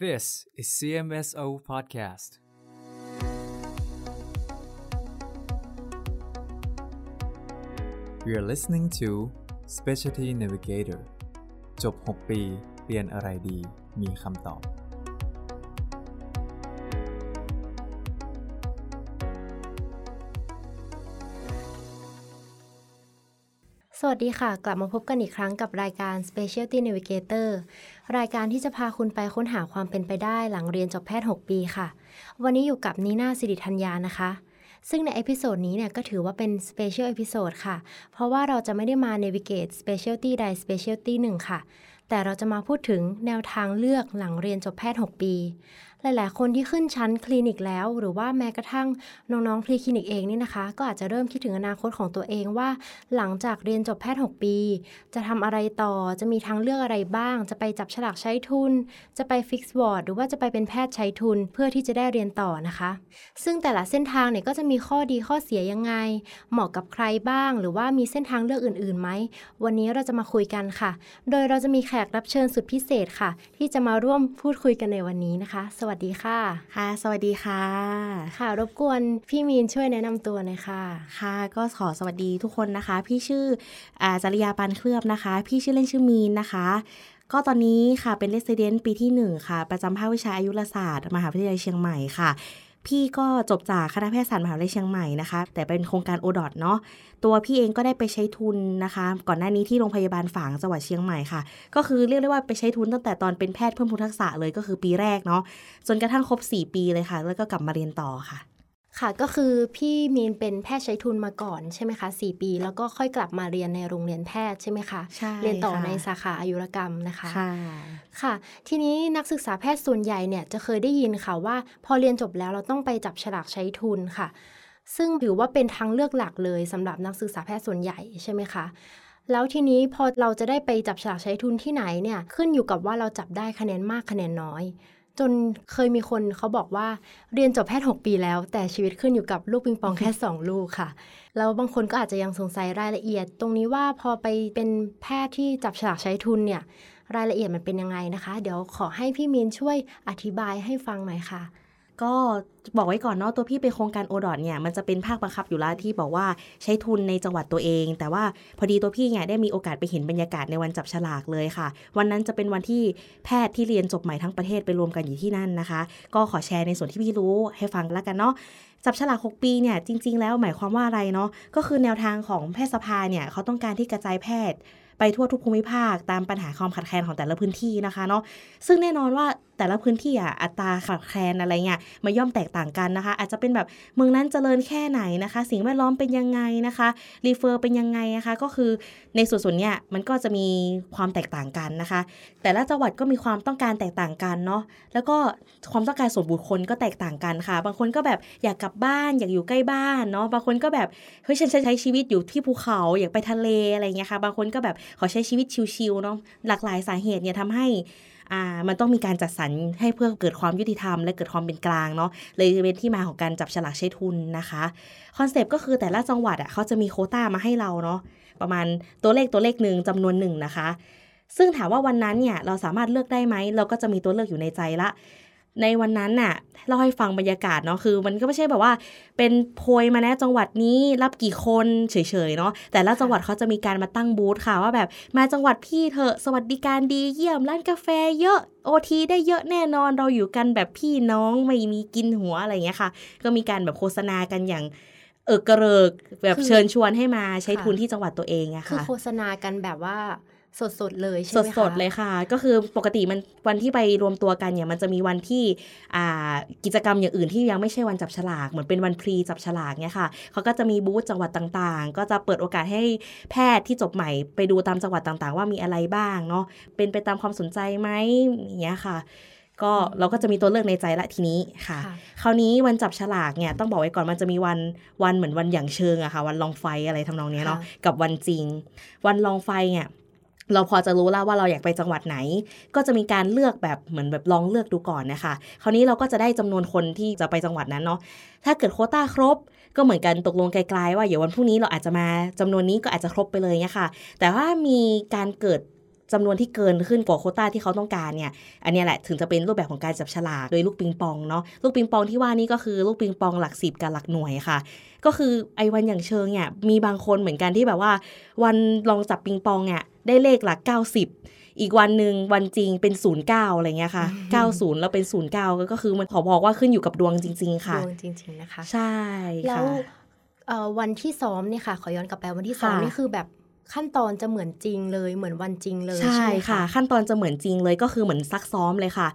This is CMSO Podcast. We are listening to Specialty Navigator จบ 6 ปี เรียนอะไรดี มีคำตอบ วัสดีค่ะ กลับมาพบกันอีกครั้งกับรายการ Specialty Navigator รายการที่จะพาคุณไปค้นหาความเป็นไปได้หลังเรียนจบแพทย์ 6 ปีค่ะ วันนี้อยู่กับนีน่าสิริธัญญานะคะ ซึ่งใน episode นี้เนี่ยก็ถือว่าเป็น Special Episode ค่ะ เพราะว่าเราจะไม่ได้มา Navigate Specialty ใด Specialty หนึ่งค่ะ แต่เราจะมาพูดถึงแนวทางเลือกหลังเรียนจบแพทย์ 6 ปี หลาย ๆ คนที่ขึ้นชั้นคลินิกแล้ว หรือว่าแม้กระทั่งน้อง ๆ preclinic เองนี่นะคะ ก็อาจจะเริ่มคิดถึงอนาคตของตัวเองว่า หลังจากเรียนจบแพทย์ 6 ปี จะทำอะไรต่อจะมีทางเลือกอะไรบ้าง จะไปจับฉลากใช้ทุน จะไป fix ward หรือว่าจะไปเป็นแพทย์ใช้ทุน เพื่อที่จะได้เรียนต่อนะคะ ซึ่งแต่ละเส้นทางเนี่ยก็จะมีข้อดีข้อเสียยังไง เหมาะกับใครบ้าง หรือว่ามีเส้นทางเลือกอื่น ๆ ไหม วันนี้เราจะมาคุยกันค่ะ โดยเราจะมีแขกรับเชิญสุดพิเศษค่ะ ที่จะมาร่วมพูดคุยกันในวันนี้นะคะ สวัสดีค่ะ ค่ะ สวัสดีค่ะ ค่ะ รบกวนพี่มีนช่วยแนะนำตัวหน่อยค่ะ ค่ะ ก็ขอสวัสดีทุกคนนะคะ พี่ชื่ออาจริยาปานเคลือบนะคะ พี่ชื่อเล่นชื่อมีนนะคะก็ตอนนี้ค่ะเป็นเลสเดนปีที่ 1 ค่ะ ประจำภาควิชาอายุรศาสตร์ มหาวิทยาลัยเชียงใหม่ค่ะ พี่ก็จบจากคณะแพทยศาสตร์มหาวิทยาลัยเชียงใหม่นะคะ แต่เป็นโครงการโอดอทเนาะตัวพี่เองก็ได้ไปใช้ทุนนะคะ ก่อนหน้านี้ที่โรงพยาบาลฝางจังหวัดเชียงใหม่ค่ะ ก็คือเรียกได้ว่าไปใช้ทุนตั้งแต่ตอนเป็นแพทย์เพิ่มพูนทักษะเลยก็คือปีแรกเนาะจนกระทั่งครบ 4 ปีเลยค่ะ แล้วก็กลับมาเรียนต่อค่ะ ค่ะก็คือพี่มีนเป็นแพทย์ใช้ทุนมาก่อนใช่ไหมคะ4ปี แล้วก็ค่อยกลับมาเรียนในโรงเรียนแพทย์ใช่ไหมคะใช่เรียนต่อค่ะในสาขาอายุรกรรมนะคะค่ะค่ะ ทีนี้นักศึกษาแพทย์ส่วนใหญ่เนี่ยจะเคยได้ยินค่ะว่า พอเรียนจบแล้วเราต้องไปจับฉลากใช้ทุนค่ะ ซึ่งถือว่าเป็นทางเลือกหลักเลยสำหรับนักศึกษาแพทย์ส่วนใหญ่ใช่ไหมคะแล้วทีนี้พอเราจะได้ไปจับฉลากใช้ทุนที่ไหนเนี่ยขึ้นอยู่กับว่าเราจับได้คะแนนมากคะแนนน้อย จนเคยมีคนเขาบอกว่าเรียนจบแพทย์ 6 ปีแล้ว แต่ชีวิตขึ้นอยู่กับลูกปิงปองแค่ 2 ลูกค่ะ แล้วบางคนก็อาจจะยังสงสัยรายละเอียด ตรงนี้ว่าพอไปเป็นแพทย์ที่จับฉลากใช้ทุนเนี่ยรายละเอียดมันเป็นยังไงนะคะ เดี๋ยวขอให้พี่มีนช่วยอธิบายให้ฟังหน่อยค่ะ ก็บอกไว้ก่อนเนาะตัวพี่เป็นโครงการโอดอทเนี่ยมันจะเป็นภาคบังคับอยู่แล้วที่บอกว่าใช้ทุนในจังหวัดตัวเอง แต่ว่าพอดีตัวพี่เนี่ยได้มีโอกาสไปเห็นบรรยากาศในวันจับฉลากเลยค่ะ วันนั้นจะเป็นวันที่แพทย์ที่เรียนจบใหม่ทั้งประเทศไปรวมกันอยู่ที่นั่นนะคะ ก็ขอแชร์ในส่วนที่พี่รู้ให้ฟังแล้วกันเนาะจับฉลาก 6 ปีเนี่ยจริง ๆ แล้วหมายความว่าอะไรเนาะก็คือแนวทางของแพทยสภาเนี่ยเขาต้องการที่กระจายแพทย์ ไปทั่วทุกภูมิภาค ตามปัญหาความขาดแคลนของแต่ละพื้นที่นะคะเนาะซึ่งแน่นอนว่าแต่ละพื้นที่อะอัตราขาดแคลนอะไรเงี้ยมันย่อมแตกต่างกันนะคะ อาจจะเป็นแบบเมืองนั้นเจริญแค่ไหนนะคะ สิ่งแวดล้อมเป็นยังไงนะคะรีเฟอร์เป็นยังไงนะคะ ก็คือในส่วนส่วนเนี้ยมันก็จะมีความแตกต่างกันนะคะ แต่ละจังหวัดก็มีความต้องการแตกต่างกันเนาะแล้วก็ความต้องการส่วนบุคคลก็แตกต่างกันค่ะ บางคนก็แบบอยากกลับบ้านอยากอยู่ใกล้บ้านเนาะบางคนก็แบบเฮ้ยฉันใช้ชีวิตอยู่ที่ภูเขาอยากไปทะเลอะไรเงี้ยค่ะบางคนก็แบบขอใช้ชีวิตชิลๆเนาะหลากหลายสาเหตุเนี่ยทำให้ อ่ามันต้องมีการจัดสรรให้เพื่อเกิดความยุติธรรม และเกิดความเป็นกลางเนาะเลยเป็นที่มาของการจับฉลากใช้ทุนนะคะคอนเซปต์ก็คือแต่ละจังหวัดอะเขาจะมีโคต้ามาให้เราเนาะประมาณตัวเลขตัวเลขหนึ่งจำนวนหนึ่งนะคะซึ่งถามว่าวันนั้นเนี่ยเราสามารถเลือกได้ไหมเราก็จะมีตัวเลือกอยู่ในใจละ ในวันนั้นน่ะเล่าให้ฟังบรรยากาศเนาะคือมันก็ไม่ใช่แบบว่า เป็นโพยมาแนะจังหวัดนี้รับกี่คนเฉยๆเนาะแต่ละจังหวัดเขาจะมีการมาตั้งบูธค่ะว่าแบบมาจังหวัดพี่เถอะสวัสดิการดีเยี่ยมร้านกาแฟเยอะโอทีได้เยอะแน่นอนเราอยู่กันแบบพี่น้องไม่มีกินหัวอะไรอย่างเงี้ยค่ะ ก็มีการแบบโฆษณากันอย่างเออกระเริกแบบคือเชิญชวนให้มาใช้ค่ะทุนที่จังหวัดตัวเองอะคือค่ะโฆษณากันแบบว่า สดๆเลยใช่สไหมดคะๆเลยค่ะ ก็คือปกติมันวันที่ไปรวมตัวกันเนี่ยมันจะมีวันที่อ่ากิจกรรมอย่างอื่นที่ยังไม่ใช่วันจับฉลากเหมือนเป็นวันพรีจับฉลากเนี่ยค่ะเขาก็จะมีบูธจังหวัดต่างๆ ก็จะเปิดโอกาสให้แพทย์ที่จบใหม่ไปดูตามจังหวัดต่างๆ ว่ามีอะไรบ้างเนาะเป็นไปตามความสนใจไหมอย่างเงี้ยค่ะก็เราก็จะมีตัวเลือกในใจละทีนี้ค่ะค่ะคราวนี้วันจับฉลากเนี่ยต้องบอกไว้ก่อนมันจะมีวันวันเหมือนวันอย่างเชิงอะค่ะ วันลองไฟอะไรทำนองเนี้ยเนาะค่ะกับวันจริง วันลองไฟเนี่ย เราพอจะรู้แล้วว่าเราอยากไปจังหวัดไหน ก็จะมีการเลือกแบบเหมือนแบบลองเลือกดูก่อนนะคะ คราวนี้เราก็จะได้จำนวนคนที่จะไปจังหวัดนั้นเนาะ ถ้าเกิดโคต้าครบ ก็เหมือนกันตกลงไกลๆว่าเดี๋ยววันพรุ่งนี้เราอาจจะมาจำนวนนี้ก็อาจจะครบไปเลยเนี่ยค่ะ แต่ว่ามีการเกิดจำนวนที่เกินขึ้นกว่าโคต้าที่เขาต้องการเนี่ย อันนี้แหละถึงจะเป็นรูปแบบของการจับฉลากโดยลูกปิงปองเนาะ ลูกปิงปองที่ว่านี่ก็คือลูกปิงปองหลักสิบกับหลักหน่วยค่ะ ก็คือไอ้วันอย่างเชิงเนี่ยมีบางคนเหมือนกันที่แบบว่า วันลองจับปิงปองเนี่ย ได้เลขหลัก 90 อีกวันหนึ่งวันจริงเป็น 09 อะไรเงี้ยค่ะ 90 แล้วเป็น 09 ก็คือมันขอบอกว่าขึ้นอยู่กับดวงจริง ๆ ค่ะ ดวงจริง ๆ นะคะ ใช่แล้วค่ะเอ่อวันที่ซ้อมเนี่ยค่ะ ขอย้อนกลับไปวันที่ซ้อมค่ะนี่คือแบบขั้นตอนจะเหมือนจริงเลยเหมือนวันจริงเลยใช่ใช่ไหมค่ะ ขั้นตอนจะเหมือนจริงเลยก็คือเหมือนซักซ้อมเลยค่ะ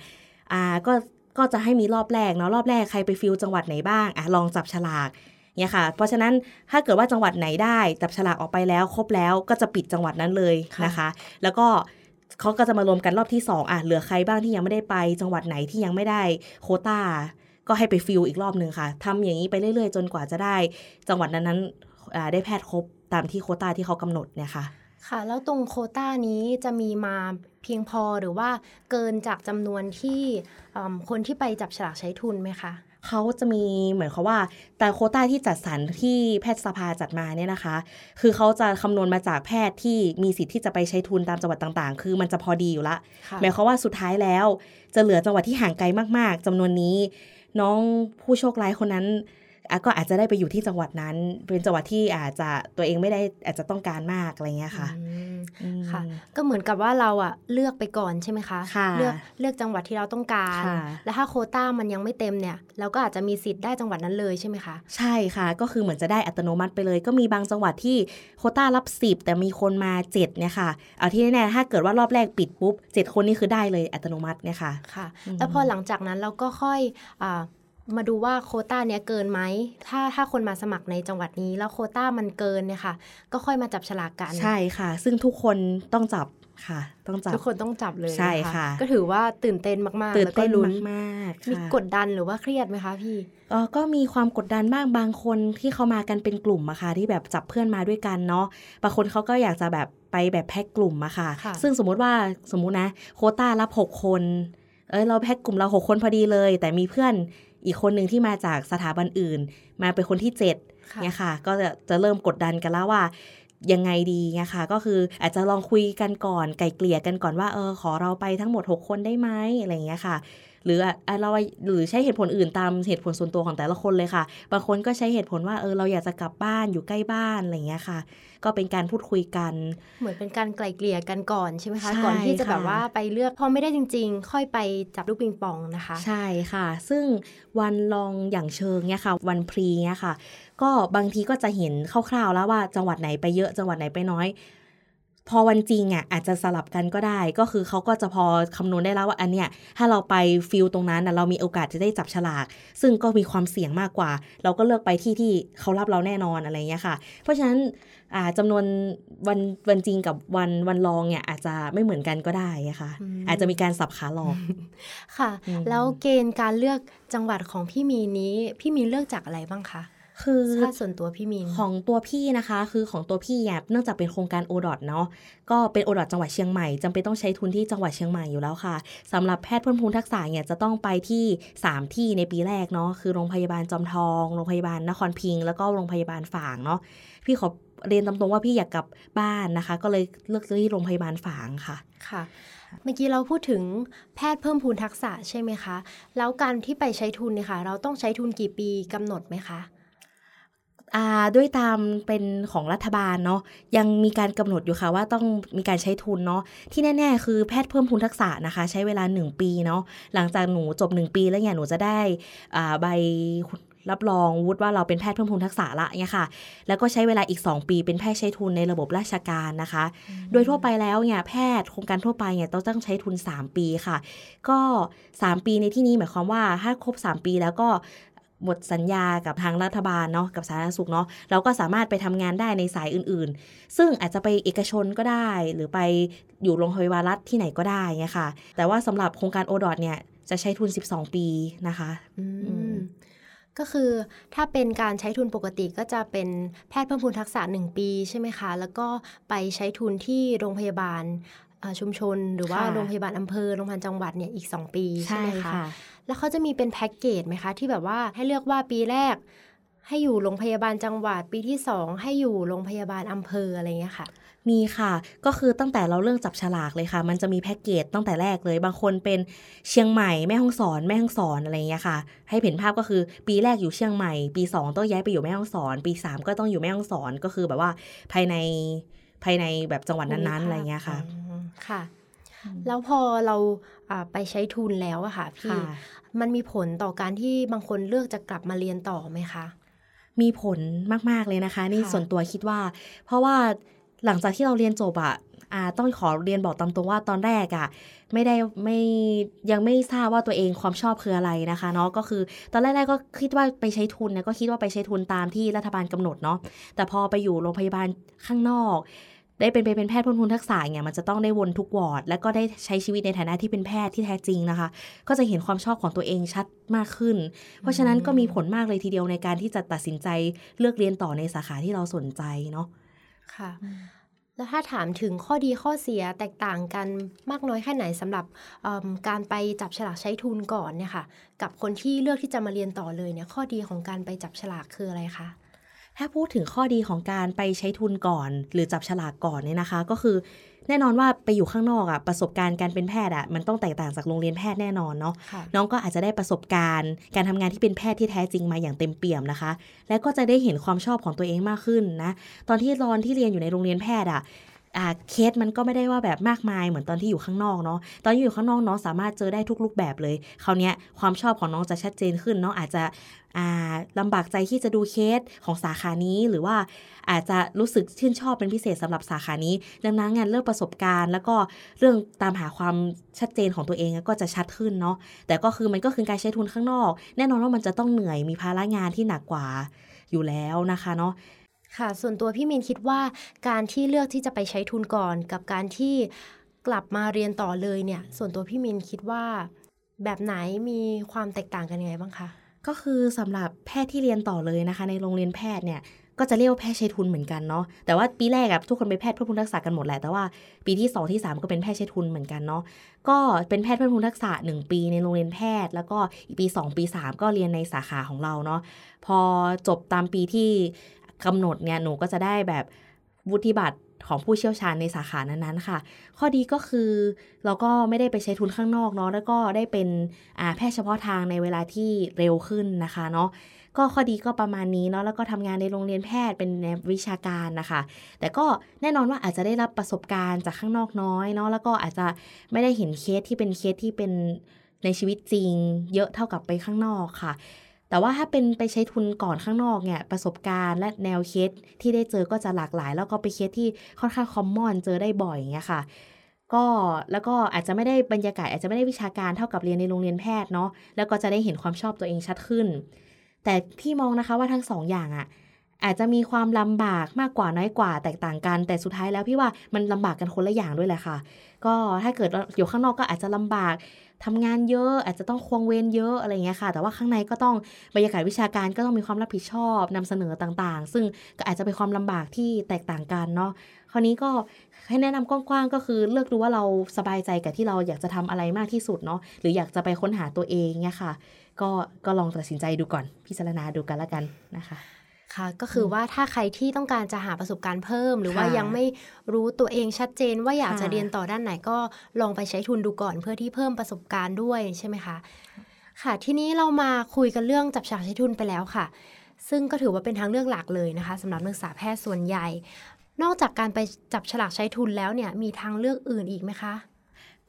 อ่าก็ก็จะให้มีรอบแรกเนาะรอบแรกใครไปฟิลจังหวัดไหนบ้างอะลองจับฉลาก เนี่ยค่ะ เพราะฉะนั้นถ้าเกิดว่าจังหวัดไหนได้จับฉลากออกไปแล้ว ครบแล้วก็จะปิดจังหวัดนั้นเลยนะคะ แล้วก็เขาก็จะมารวมกันรอบที่สองอะเหลือใครบ้างที่ยังไม่ได้ไป จังหวัดไหนที่ยังไม่ได้โควต้า ก็ให้ไปฟิลอีกรอบหนึ่งค่ะทำอย่างนี้ไปเรื่อยๆ จนกว่าจะได้ จังหวัดนั้นๆอ่าได้แพทย์ครบตามที่โควต้าที่เขากำหนดเนี่ยค่ะค่ะ แล้วตรงโควต้านี้จะมีมาเพียงพอหรือว่าเกินจากจำนวนที่เอิ่มคนที่ไปจับฉลากใช้ทุนไหมคะ เขาจะมีเหมือนเขาว่า แต่โควต้าที่จัดสรรที่แพทยสภาจัดมาเนี่ยนะคะ คือเขาจะคำนวณมาจากแพทย์ที่มีสิทธิ์ที่จะไปใช้ทุนตามจังหวัดต่างๆ คือมันจะพอดีอยู่ละค่ะหมายความว่าสุดท้ายแล้ว จะเหลือจังหวัดที่ห่างไกลมากๆจำนวนนี้ น้องผู้โชคร้ายคนนั้นอะ ก็อาจจะได้ไปอยู่ที่จังหวัดนั้น เป็นจังหวัดที่อาจจะตัวเองไม่ได้อาจจะต้องการมากอะไรเงี้ยค่ะอืมอืมค่ะ ก็เหมือนกับว่าเราอะเลือกไปก่อนใช่ไหมคะค่ะเลือกเลือกจังหวัดที่เราต้องการค่ะแล้วถ้าโควต้ามันยังไม่เต็มเนี่ย เราก็อาจจะมีสิทธิ์ได้จังหวัดนั้นเลยใช่ไหมคะใช่ค่ะ ก็คือเหมือนจะได้อัตโนมัติไปเลย ก็มีบางจังหวัดที่โควต้ารับ 10 แต่มีคนมา 7 เนี่ยค่ะเอาที่แน่ๆถ้าเกิดว่ารอบแรกปิดปุ๊บ 7 คนนี่คือได้เลยอัตโนมัติเนี่ยค่ะค่ะอืมแล้วพอหลังจากนั้นเราก็ค่อยอา มาดูว่าโควต้าเนี้ยเกินไหม ถ้าถ้าคนมาสมัครในจังหวัดนี้ แล้วโควต้ามันเกินเนี่ยค่ะ ก็ค่อยมาจับฉลากกัน ใช่ค่ะ ซึ่งทุกคนต้องจับค่ะ ต้องจับ ทุกคนต้องจับเลยนใช่ค่ะ ก็ถือว่าตื่นเต้นมากๆตื่นแล้วก็เต้นลุ้นมากๆมีค่ะกดดันหรือว่าเครียดไหมคะพี่เออก็มีความกดดันบ้างบางคนที่เขามากันเป็นกลุ่มอะค่ะที่แบบจับเพื่อนมาด้วยกันเนาะบางคนเขาก็อยากจะแบบไปแบบแพ็กกลุ่มอะค่ะค่ะซึ่งสมมุติว่าสมมุตินะ โควต้ารับหกคนเอ้ยเราแพ็กกลุ่มเราหกคนพอดีเลย แต่มีเพื่อน อีกคนหนึ่งที่มาจากสถาบันอื่น มาเป็นคนที่เจ็ดค่ะเนี่ยค่ะ ก็จะจะเริ่มกดดันกันแล้วว่ายังไงดีเนี่ยค่ะก็คืออาจจะลองคุยกันก่อนไกลเกลี่ยกันก่อนว่าเออขอเราไปทั้งหมด 6 คนได้ไหมอะไรอย่างเงี้ยค่ะ หรืออะอะเราหรือใช้เหตุผลอื่นตามเหตุผลส่วนตัวของแต่ละคนเลยค่ะ บางคนก็ใช้เหตุผลว่าเออเราอยากจะกลับบ้านอยู่ใกล้บ้านอะไรอย่างเงี้ยค่ะ ก็เป็นการพูดคุยกัน เหมือนเป็นการไกล่เกลี่ยกันก่อนใช่ไหมคะใช่ก่อนที่จะแบบค่ะว่าไปเลือกพอไม่ได้จริง ๆ ค่อยไปจับลูกปิงปองนะคะ ใช่ค่ะ ซึ่งวันลองอย่างเชิงเนี่ยค่ะ วันพรีเนี่ยค่ะ ก็บางทีก็จะเห็นคร่าวๆแล้วว่าจังหวัดไหนไปเยอะจังหวัดไหนไปน้อย พอวันจริงอะอาจจะสลับกันก็ได้ ก็คือเขาก็จะพอคำนวณได้แล้วว่าอันเนี้ยถ้าเราไปฟิลตรงนั้นน่ะเรามีโอกาสจะได้จับฉลาก ซึ่งก็มีความเสี่ยงมากกว่า เราก็เลือกไปที่ที่เขารับเราแน่นอนอะไรเงี้ยค่ะ เพราะฉะนั้นอ่าจำนวนวันวันจริงกับวันวันลองเนี่ยอาจจะไม่เหมือนกันก็ได้อะค่ะอืมอาจจะมีการสับขาหลอกค่ะอืมแล้วเกณฑ์การเลือกจังหวัดของพี่มีนนี้ พี่มีนเลือกจากอะไรบ้างคะ คือถ้าส่วนตัวพี่มีนของตัวพี่นะคะ คือของตัวพี่เนี่ยเนื่องจากเป็นโครงการโอดอเนาะก็เป็นโอดอจังหวัดเชียงใหม่จำเป็นต้องใช้ทุนที่จังหวัดเชียงใหม่อยู่แล้วค่ะสำหรับแพทย์เพิ่มพูนทักษะเนี่ยจะต้องไปที่ 3 ที่ในปีแรกเนาะคือโรงพยาบาลจอมทองโรงพยาบาลนครพิงค์แล้วก็โรงพยาบาลฝางเนาะพี่ขอเรียนตามตรงว่าพี่อยากกลับบ้านนะคะ ก็เลยเลือกที่โรงพยาบาลฝางค่ะค่ะ เมื่อกี้เราพูดถึงแพทย์เพิ่มพูนทักษะใช่ไหมคะ แล้วการที่ไปใช้ทุนเนี่ยค่ะ เราต้องใช้ทุนกี่ปีกำหนดไหมคะอ่า ด้วยตามเป็นของรัฐบาลเนาะยังมีการกำหนดอยู่ค่ะว่าต้องมีการใช้ทุนเนาะที่แน่ ๆ คือแพทย์เพิ่มพูนทักษะนะคะ ใช้เวลา 1 ปีเนาะหลังจากหนูจบ 1 ปีแล้วเนี่ยหนูจะได้อ่าใบรับรองวุฒิว่าเราเป็นแพทย์เพิ่มพูนทักษะละเนี่ยค่ะ แล้วก็ใช้เวลาอีก 2 ปีเป็นแพทย์ใช้ทุนในระบบราชการนะคะ โดยทั่วไปแล้วเนี่ยแพทย์โครงการทั่วไปเนี่ยต้องต้องใช้ทุน 3 ปีค่ะ ก็ 3 ปีในที่นี้หมายความว่าถ้าครบ 3 ปีแล้วก็ หมดสัญญากับทางรัฐบาลเนาะกับสาธารณสุขเนาะเราก็สามารถไปทำงานได้ในสายอื่นๆ ซึ่งอาจจะไปเอกชนก็ได้ หรือไปอยู่โรงพยาบาลรัฐที่ไหนก็ได้เนี่ยค่ะ แต่ว่าสำหรับโครงการโอดอเนี่ยจะใช้ทุน 12 ปีนะคะอือืมมก็คือถ้าเป็นการใช้ทุนปกติก็จะเป็นแพทย์เพิ่มพูนทักษะ 1 ปีใช่ไหมคะ แล้วก็ไปใช้ทุนที่โรงพยาบาลเอ่อชุมชน หรือว่าค่ะโรงพยาบาลอำเภอโรงพยาบาลจังหวัดเนี่ยอีก 2 ปีใช่ไหมคะค่ะ แล้วเขาจะมีเป็นแพ็กเกจไหมคะ ที่แบบว่าให้เลือกว่าปีแรก ให้อยู่โรงพยาบาลจังหวัดปีที่สองให้อยู่โรงพยาบาลอำเภออะไรเงี้ยค่ะมีค่ะ ก็คือตั้งแต่เราเริ่มจับฉลากเลยค่ะ มันจะมีแพ็กเกจตั้งแต่แรกเลย บางคนเป็นเชียงใหม่แม่ฮ่องสอนแม่ฮ่องสอนอะไรเงี้ยค่ะ ให้เห็นภาพก็คือปีแรกอยู่เชียงใหม่ ปี 2 ต้องย้ายไปอยู่แม่ฮ่องสอน ปี 3 ก็ต้องอยู่แม่ฮ่องสอนก็คือแบบว่าภายในภายในแบบจังหวัดนั้นๆอะไรเงี้ยค่ะอืมค่ะ แล้วพอเราอ่าไปใช้ทุนแล้วอะค่ะพี่ค่ะ มันมีผลต่อการที่บางคนเลือกจะกลับมาเรียนต่อไหมคะ มีผลมาก ๆ เลยนะคะ นี่ค่ะส่วนตัวคิดว่า เพราะว่าหลังจากที่เราเรียนจบอะอ่าต้องขอเรียนบอกตามตรงว่าตอนแรกอะไม่ได้ไม่ยังไม่ทราบว่าตัวเองความชอบคืออะไรนะคะเนาะก็คือตอนแรกๆก็คิดว่าไปใช้ทุนเนี่ยก็คิดว่าไปใช้ทุนตามที่รัฐบาลกำหนดเนาะแต่พอไปอยู่โรงพยาบาลข้างนอก ได้เป็นไปเป็นแพทย์พ้นทุนทักษะเนี่ยมันจะต้องได้วนทุกวอร์ด แล้วก็ได้ใช้ชีวิตในฐานะที่เป็นแพทย์ที่แท้จริงนะคะ ก็จะเห็นความชอบของตัวเองชัดมากขึ้น เพราะฉะนั้นก็มีผลมากเลยทีเดียวในการที่จะตัดสินใจเลือกเรียนต่อในสาขาที่เราสนใจเนาะค่ะแล้วถ้าถามถึงข้อดีข้อเสียแตกต่างกันมากน้อยแค่ไหนสำหรับการไปจับฉลากใช้ทุนก่อนเนี่ยค่ะ กับคนที่เลือกที่จะมาเรียนต่อเลยเนี่ยข้อดีของการไปจับฉลากคืออะไรคะ ถ้าพูดถึงข้อดีของการไปใช้ทุนก่อน หรือจับฉลากก่อนเนี่ยนะคะ ก็คือแน่นอนว่าไปอยู่ข้างนอกอะประสบการณ์การเป็นแพทย์อะมันต้องแตกต่างจากโรงเรียนแพทย์แน่นอนเนาะค่ะน้องก็อาจจะได้ประสบการณ์ การทำงานที่เป็นแพทย์ที่แท้จริงมาอย่างเต็มเปี่ยมนะคะ แล้วก็จะได้เห็นความชอบของตัวเองมากขึ้นนะตอนที่รอนที่เรียนอยู่ในโรงเรียนแพทย์อะอ่า เคสมันก็ไม่ได้ว่าแบบมากมายเหมือนตอนที่อยู่ข้างนอกเนาะตอนที่อยู่ข้างนอกน้องสามารถเจอได้ทุกรูปแบบเลยคราวเนี้ยความชอบของน้องจะชัดเจนขึ้นน้องอาจจะาลำบากใจที่จะดูเคสของสาขานี้หรือว่าอาจจะรู้สึกชื่นชอบเป็นพิเศษสำหรับสาขานี้ดังนั้นงานเรื่องประสบการณ์ แล้วก็เรื่องตามหาความชัดเจนของตัวเองก็จะชัดขึ้นเนาะแต่ก็คือมันก็คือการใช้ทุนข้างนอก แน่นอนว่ามันจะต้องเหนื่อยมีภาระงานที่หนักกว่าอยู่แล้วนะคะเนาะ ค่ะ ส่วนตัวพี่มินคิดว่าการที่เลือกที่จะไปใช้ทุนก่อน กับการที่กลับมาเรียนต่อเลยเนี่ย ส่วนตัวพี่มินคิดว่า แบบไหนมีความแตกต่างกันยังไงบ้างคะก็คือสำหรับแพทย์ที่เรียนต่อเลยนะคะ ในโรงเรียนแพทย์เนี่ยก็จะเรียกว่าแพทย์ใช้ทุนเหมือนกันเนาะแต่ว่าปีแรกอะทุกคนเป็นแพทย์เพื่อพุนทักษะกันหมดแหละแต่ว่าปีที่ 2 ที่ 3 ก็เป็นแพทย์ใช้ทุนเหมือนกันเนาะก็เป็นแพทย์เพื่อพุนทักษะ 1 ปีในโรงเรียนแพทย์ แล้วก็อีกปี 2 ปี 3 ก็เรียนในสาขาของเราเนาะพอจบตามปีที่ กำหนดเนี่ยหนูก็จะได้แบบวุฒิบัตรของผู้เชี่ยวชาญในสาขานั้นๆค่ะ ข้อดีก็คือเราก็ไม่ได้ไปใช้ทุนข้างนอกเนาะแล้วก็ได้เป็นแพทย์เฉพาะทางในเวลาที่เร็วขึ้นนะคะเนาะก็ข้อดีก็ประมาณนี้เนาะแล้วก็ทำงานในโรงเรียนแพทย์เป็นในวิชาการนะคะ แต่ก็แน่นอนว่าอาจจะได้รับประสบการณ์จากข้างนอกน้อยเนาะแล้วก็อาจจะไม่ได้เห็นเคสที่เป็นเคสที่เป็นในชีวิตจริง เยอะเท่ากับไปข้างนอกค่ะ แต่ว่าถ้าเป็นไปใช้ทุนก่อนข้างนอกเนี่ยประสบการณ์และแนวเคสที่ได้เจอก็จะหลากหลาย แล้วก็ไปเคสที่ค่อนข้าง common เจอได้บ่อยอย่างเงี้ยค่ะก็แล้วก็อาจจะไม่ได้บรรยากาศอาจจะไม่ได้วิชาการเท่ากับเรียนในโรงเรียนแพทย์เนาะแล้วก็จะได้เห็นความชอบตัวเองชัดขึ้น แต่พี่มองนะคะว่าทั้งสองอย่างอะอาจจะมีความลำบากมากกว่าน้อยกว่าแตกต่างกัน แต่สุดท้ายแล้วพี่ว่ามันลำบากกันคนละอย่างด้วยแหละค่ะ ก็ถ้าเกิดอยู่ข้างนอกก็อาจจะลำบาก ทำงานเยอะ อาจจะต้องควงเวรเยอะอะไรเงี้ยค่ะ แต่ว่าข้างในก็ต้องบรรยากาศวิชาการก็ต้องมีความรับผิดชอบนำเสนอต่างๆ ซึ่งก็อาจจะเป็นความลำบากที่แตกต่างกันเนาะคราวนี้ก็ให้แนะนำกว้างๆก็คือเลือกดูว่าเราสบายใจกับที่เราอยากจะทำอะไรมากที่สุดเนาะหรืออยากจะไปค้นหาตัวเองเนี่ยค่ะ ก็ก็ลองตัดสินใจดูก่อนพิจารณาดูกันละกันนะคะ ค่ะก็คือว่าถ้าใครที่ต้องการจะหาประสบการณ์เพิ่ม หรือว่าค่ะยังไม่รู้ตัวเองชัดเจนว่าอยากจะค่ะเรียนต่อด้านไหนก็ลองไปใช้ทุนดูก่อนเพื่อที่เพิ่มประสบการณ์ด้วยใช่ไหมคะค่ะ ทีนี้เรามาคุยกันเรื่องจับฉลากใช้ทุนไปแล้วค่ะ ซึ่งก็ถือว่าเป็นทางเลือกหลักเลยนะคะสำหรับนักศึกษาแพทย์ส่วนใหญ่ นอกจากการไปจับฉลากใช้ทุนแล้วเนี่ยมีทางเลือกอื่นอีกไหมคะ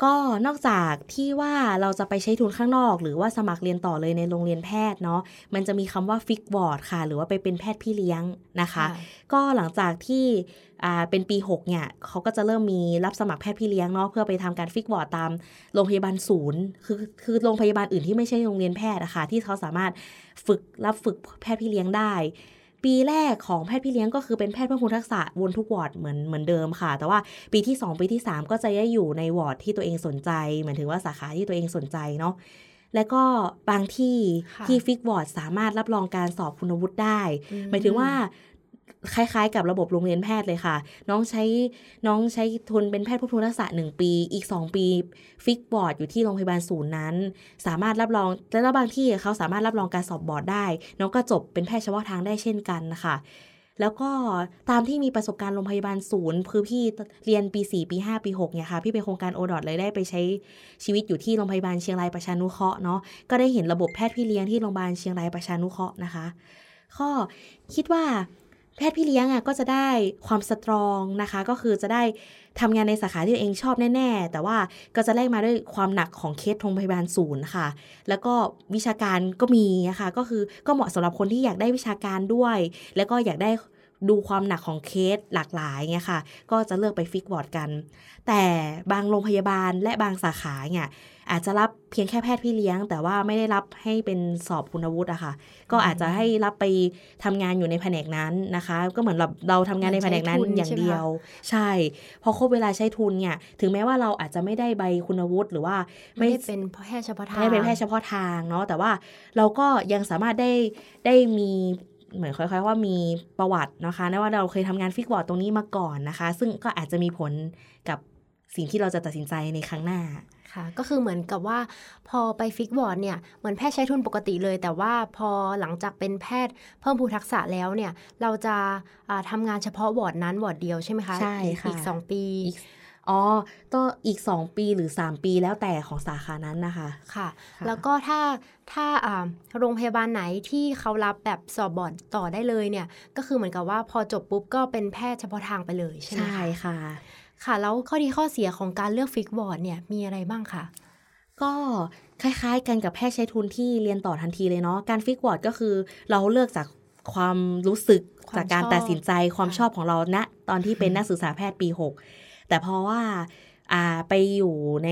ก็นอกจากที่ว่าเราจะไปใช้ทุนข้างนอก หรือว่าสมัครเรียนต่อเลยในโรงเรียนแพทย์เนาะมันจะมีคำว่า fix ward ค่ะ หรือว่าไปเป็นแพทย์พี่เลี้ยงนะคะ ก็หลังจากที่เป็นปี 6 เนี่ยเขาก็จะเริ่มมีรับสมัครแพทย์พี่เลี้ยงเนาะเพื่อไปทำการ fix ward ตามโรงพยาบาลศูนย์คือคือโรงพยาบาลอื่นที่ไม่ใช่โรงเรียนแพทย์อะค่ะที่เขาสามารถฝึกรับฝึกแพทย์พี่เลี้ยงได้ ปีแรกของแพทย์พี่เลี้ยงก็คือเป็นแพทย์เพิ่มพูนทักษะวนทุกวอร์ดเหมือนเหมือนเดิมค่ะ แต่ว่าปีที่ 2 ปีที่ 3 ก็จะได้อยู่ในวอร์ดที่ตัวเองสนใจหมายถึงว่าสาขาที่ตัวเองสนใจเนาะและก็บางที่ค่ะที่ fix ward สามารถรับรองการสอบคุณวุฒิได้อืหมายถึงว่า คล้ายๆ กับระบบโรงเรียนแพทย์เลยค่ะ น้องใช้น้องใช้ทุนเป็นแพทย์เพิ่มพูนทักษะหนึ่งปี อีก 2 ปี fix ward อยู่ที่โรงพยาบาลศูนย์นั้น สามารถรับรองและบางที่เขาสามารถรับรองการสอบบอร์ดได้ น้องก็จบเป็นแพทย์เฉพาะทางได้เช่นกันนะคะแล้วก็ตามที่มีประสบการณ์โรงพยาบาลศูนย์คือพี่เรียนปี 4 ปี 5 ปี6เนี่ยค่ะ พี่เป็นโครงการโอดอทเลยได้ไปใช้ชีวิตอยู่ที่โรงพยาบาลเชียงรายประชานุเคราะห์เนาะก็ได้เห็นระบบแพทย์พี่เลี้ยงที่โรงพยาบาลเชียงรายประชานุเคราะห์นะคะ ข้อคิดว่า พทย์พี่เลี้ยงอะก็จะได้ความสตรองนะคะ ก็คือจะได้ทำงานในสาขาที่ตัวเองชอบแน่ ๆ แต่ว่าก็จะแลกมาด้วยความหนักของเคสโรงพยาบาลศูนย์ค่ะ แล้วก็วิชาการก็มีนะคะก็คือก็เหมาะสำหรับคนที่อยากได้วิชาการด้วย แล้วก็อยากได้ดูความหนักของเคสหลากหลายเงี้ยค่ะ ก็จะเลือกไปฟิกบอร์ดกัน แต่บางโรงพยาบาลและบางสาขาเนี่ย อาจจะรับเพียงแค่แพทย์พี่เลี้ยง แต่ว่าไม่ได้รับให้เป็นสอบคุณวุฒิอะค่ะ ก็อาจจะให้รับไปทำงานอยู่ในแผนกนั้นนะคะ ก็เหมือนเราเราทำงานในแผนกนั้นอย่างเดียว ใช่ พอครบเวลาใช้ทุนเนี่ย ถึงแม้ว่าเราอาจจะไม่ได้ใบคุณวุฒิหรือว่า ไม่ได้เป็นแพทย์เฉพาะทางไม่ได้เป็นแพทย์เฉพาะทางเนาะแต่ว่าเราก็ยังสามารถได้ได้มีเหมือนคล้ายๆว่ามีประวัตินะคะนะว่าเราเคยทำงาน fix ward ตรงนี้มาก่อนนะคะ ซึ่งก็อาจจะมีผลกับสิ่งที่เราจะตัดสินใจในครั้งหน้า ค่ะ ก็คือเหมือนกับว่า พอไป fix ward เนี่ยเหมือนแพทย์ใช้ทุนปกติเลย แต่ว่าพอหลังจากเป็นแพทย์เพิ่มพูนทักษะแล้วเนี่ยเราจะทำงานเฉพาะวอร์ดนั้นวอร์ดเดียวใช่ไหมคะใช่ค่ะอีกสองปีอ๋อก็อีก 2 ปีหรือ 3 ปีแล้วแต่ของสาขานั้นนะคะ ค่ะ แล้วก็ถ้าถ้าโรงพยาบาลไหนที่เขารับแบบสอบบอร์ดต่อได้เลยเนี่ย ก็คือเหมือนกับว่าพอจบปุ๊บก็เป็นแพทย์เฉพาะทางไปเลยใช่ไหมใช่ค่ะ ค่ะ แล้วข้อดีข้อเสียของการเลือก fix ward เนี่ยมีอะไรบ้างคะก็คล้ายๆ กันกับแพทย์ใช้ทุนที่เรียนต่อทันทีเลยเนาะการ fix ward ก็คือเราเลือกจากความรู้สึกจากการตัดสินใจความชอบของเราณนะตอนที่เป็นนักศึกษาแพทย์ปี 6 แต่เพราะว่าอ่า ไปอยู่ใน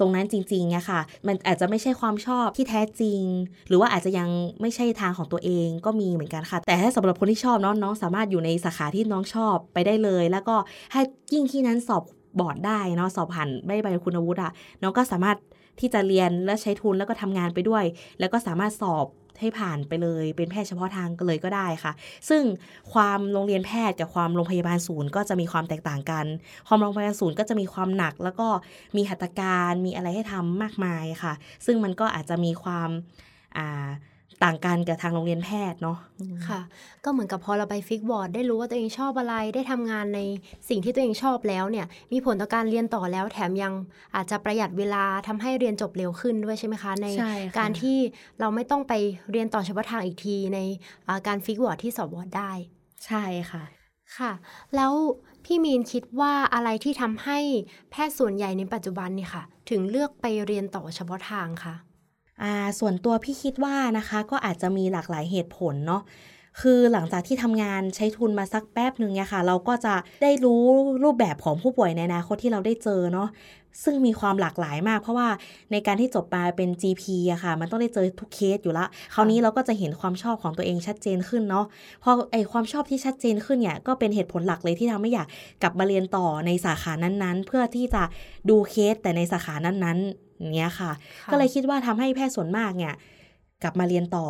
ตรงนั้นจริงๆเนี่ยค่ะ มันอาจจะไม่ใช่ความชอบที่แท้จริง หรือว่าอาจจะยังไม่ใช่ทางของตัวเองก็มีเหมือนกันค่ะ แต่ถ้าสำหรับคนที่ชอบน้องน้องสามารถอยู่ในสาขาที่น้องชอบไปได้เลย แล้วก็ให้ยิ่งที่นั้นสอบบอร์ดได้เนาะสอบผ่านไม่ใบคุณวุฒิอะน้องก็สามารถที่จะเรียนและใช้ทุนแล้วก็ทำงานไปด้วย แล้วก็สามารถสอบ ให้ผ่านไปเลย เป็นแพทย์เฉพาะทางก็เลยก็ได้ค่ะ ซึ่งความโรงเรียนแพทย์กับความโรงพยาบาลศูนย์ก็จะมีความแตกต่างกัน ความโรงพยาบาลศูนย์ก็จะมีความหนัก แล้วก็มีหัตถการมีอะไรให้ทำมากมายค่ะ ซึ่งมันก็อาจจะมีความอ่า ต่างกันกับทางโรงเรียนแพทย์เนาะค่ะ ก็เหมือนกับพอเราไปฟิกบอร์ดได้รู้ว่าตัวเองชอบอะไรได้ทำงานในสิ่งที่ตัวเองชอบแล้วเนี่ย มีผลต่อการเรียนต่อแล้ว แถมยังอาจจะประหยัดเวลาทำให้เรียนจบเร็วขึ้นด้วยใช่ไหมคะในการที่เราไม่ต้องไปเรียนต่อเฉพาะทางอีกทีในการ fix ward ที่สอบบอร์ดได้ ใช่ค่ะค่ะ แล้วพี่มีนคิดว่าอะไรที่ทำให้แพทย์ส่วนใหญ่ในปัจจุบันนี่ค่ะ ถึงเลือกไปเรียนต่อเฉพาะทางคะอ่า ส่วนตัวพี่คิดว่านะคะ ก็อาจจะมีหลากหลายเหตุผลเนาะคือหลังจากที่ทำงานใช้ทุนมาสักแป๊บหนึ่งเนี่ยค่ะ เราก็จะได้รู้รูปแบบของผู้ป่วยในอนาคตที่เราได้เจอเนาะซึ่งมีความหลากหลายมาก เพราะว่าในการที่จบมาเป็น GP อะค่ะ มันต้องได้เจอทุกเคสอยู่ละ คราวนี้เราก็จะเห็นความชอบของตัวเองชัดเจนขึ้นเนาะพอไอความชอบที่ชัดเจนขึ้นเนี่ยก็เป็นเหตุผลหลักเลยที่ทำให้อยากกลับมาเรียนต่อในสาขานั้นๆ เพื่อที่จะดูเคสแต่ในสาขานั้นๆ เนี้ยค่ะ ก็เลยคิดว่าทำให้แพทย์ส่วนมากเนี่ย กลับมาเรียนต่อ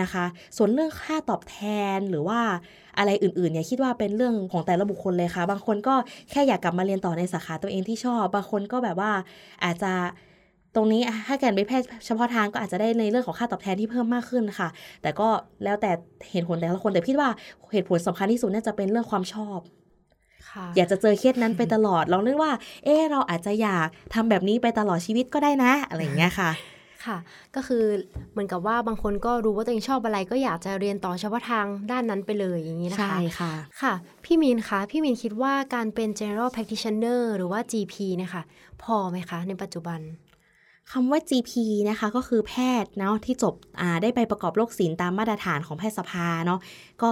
นะคะ ส่วนเรื่องค่าตอบแทนหรือว่าอะไรอื่นๆเนี่ยคิดว่าเป็นเรื่องของแต่ละบุคคลเลยค่ะ บางคนก็แค่อยากกลับมาเรียนต่อในสาขาตัวเองที่ชอบ บางคนก็แบบว่าอาจจะตรงนี้ถ้าแกนไปแพทย์เฉพาะทางก็อาจจะได้ในเรื่องของค่าตอบแทนที่เพิ่มมากขึ้นค่ะ แต่ก็แล้วแต่เหตุผลแต่ละคนแต่พี่ว่าเหตุผลสำคัญที่สุดน่าจะเป็นเรื่องความชอบ อยากจะเจอเคสนั้นไปตลอด ลองนึกว่า เออเราอาจจะอยากทำแบบนี้ไปตลอดชีวิตก็ได้นะ อะไรอย่างเงี้ยค่ะค่ะ ก็คือเหมือนกับว่าบางคนก็รู้ว่าตัวเองชอบอะไร ก็อยากจะเรียนต่อเฉพาะทางด้านนั้นไปเลยอย่างนี้นะคะ ใช่ค่ะ ค่ะ พี่มีนคะ พี่มีนคิดว่าการเป็น general practitioner หรือว่า GP นะคะ พอไหมคะ ในปัจจุบันคำว่า GP นะคะก็คือแพทย์เนาะที่จบได้ไปประกอบโรคศิลป์ตามมาตรฐานของแพทยสภาเนาะก็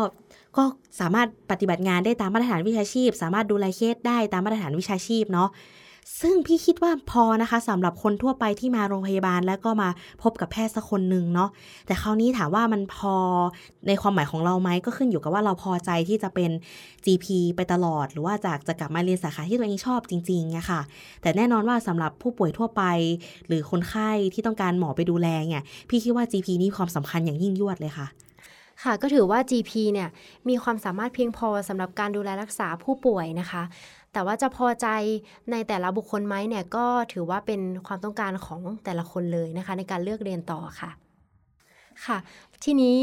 ก็สามารถปฏิบัติงานได้ตามมาตรฐานวิชาชีพ สามารถดูแลเคสได้ตามมาตรฐานวิชาชีพเนาะซึ่งพี่คิดว่าพอนะคะสำหรับคนทั่วไปที่มาโรงพยาบาลแล้วก็มาพบกับแพทย์สักคนหนึ่งเนาะแต่คราวนี้ถามว่ามันพอในความหมายของเราไหมก็ขึ้นอยู่กับว่าเราพอใจที่จะเป็น GP ไปตลอด หรือว่าจากจะกลับมาเรียนสาขาที่ตัวเองชอบจริงๆนะคะแต่แน่นอนว่าสำหรับผู้ป่วยทั่วไป หรือคนไข้ที่ต้องการหมอไปดูแลเนี่ยพี่คิดว่า GP นี่ความสำคัญอย่างยิ่งยวดเลยค่ะ ค่ะก็ถือว่า GP เนี่ยมีความสามารถเพียงพอสำหรับการดูแลรักษาผู้ป่วยนะคะ แต่ว่าจะพอใจในแต่ละบุคคลไหมเนี่ยก็ถือว่าเป็นความต้องการของแต่ละคนเลยนะคะ ในการเลือกเรียนต่อค่ะ ค่ะ ทีนี้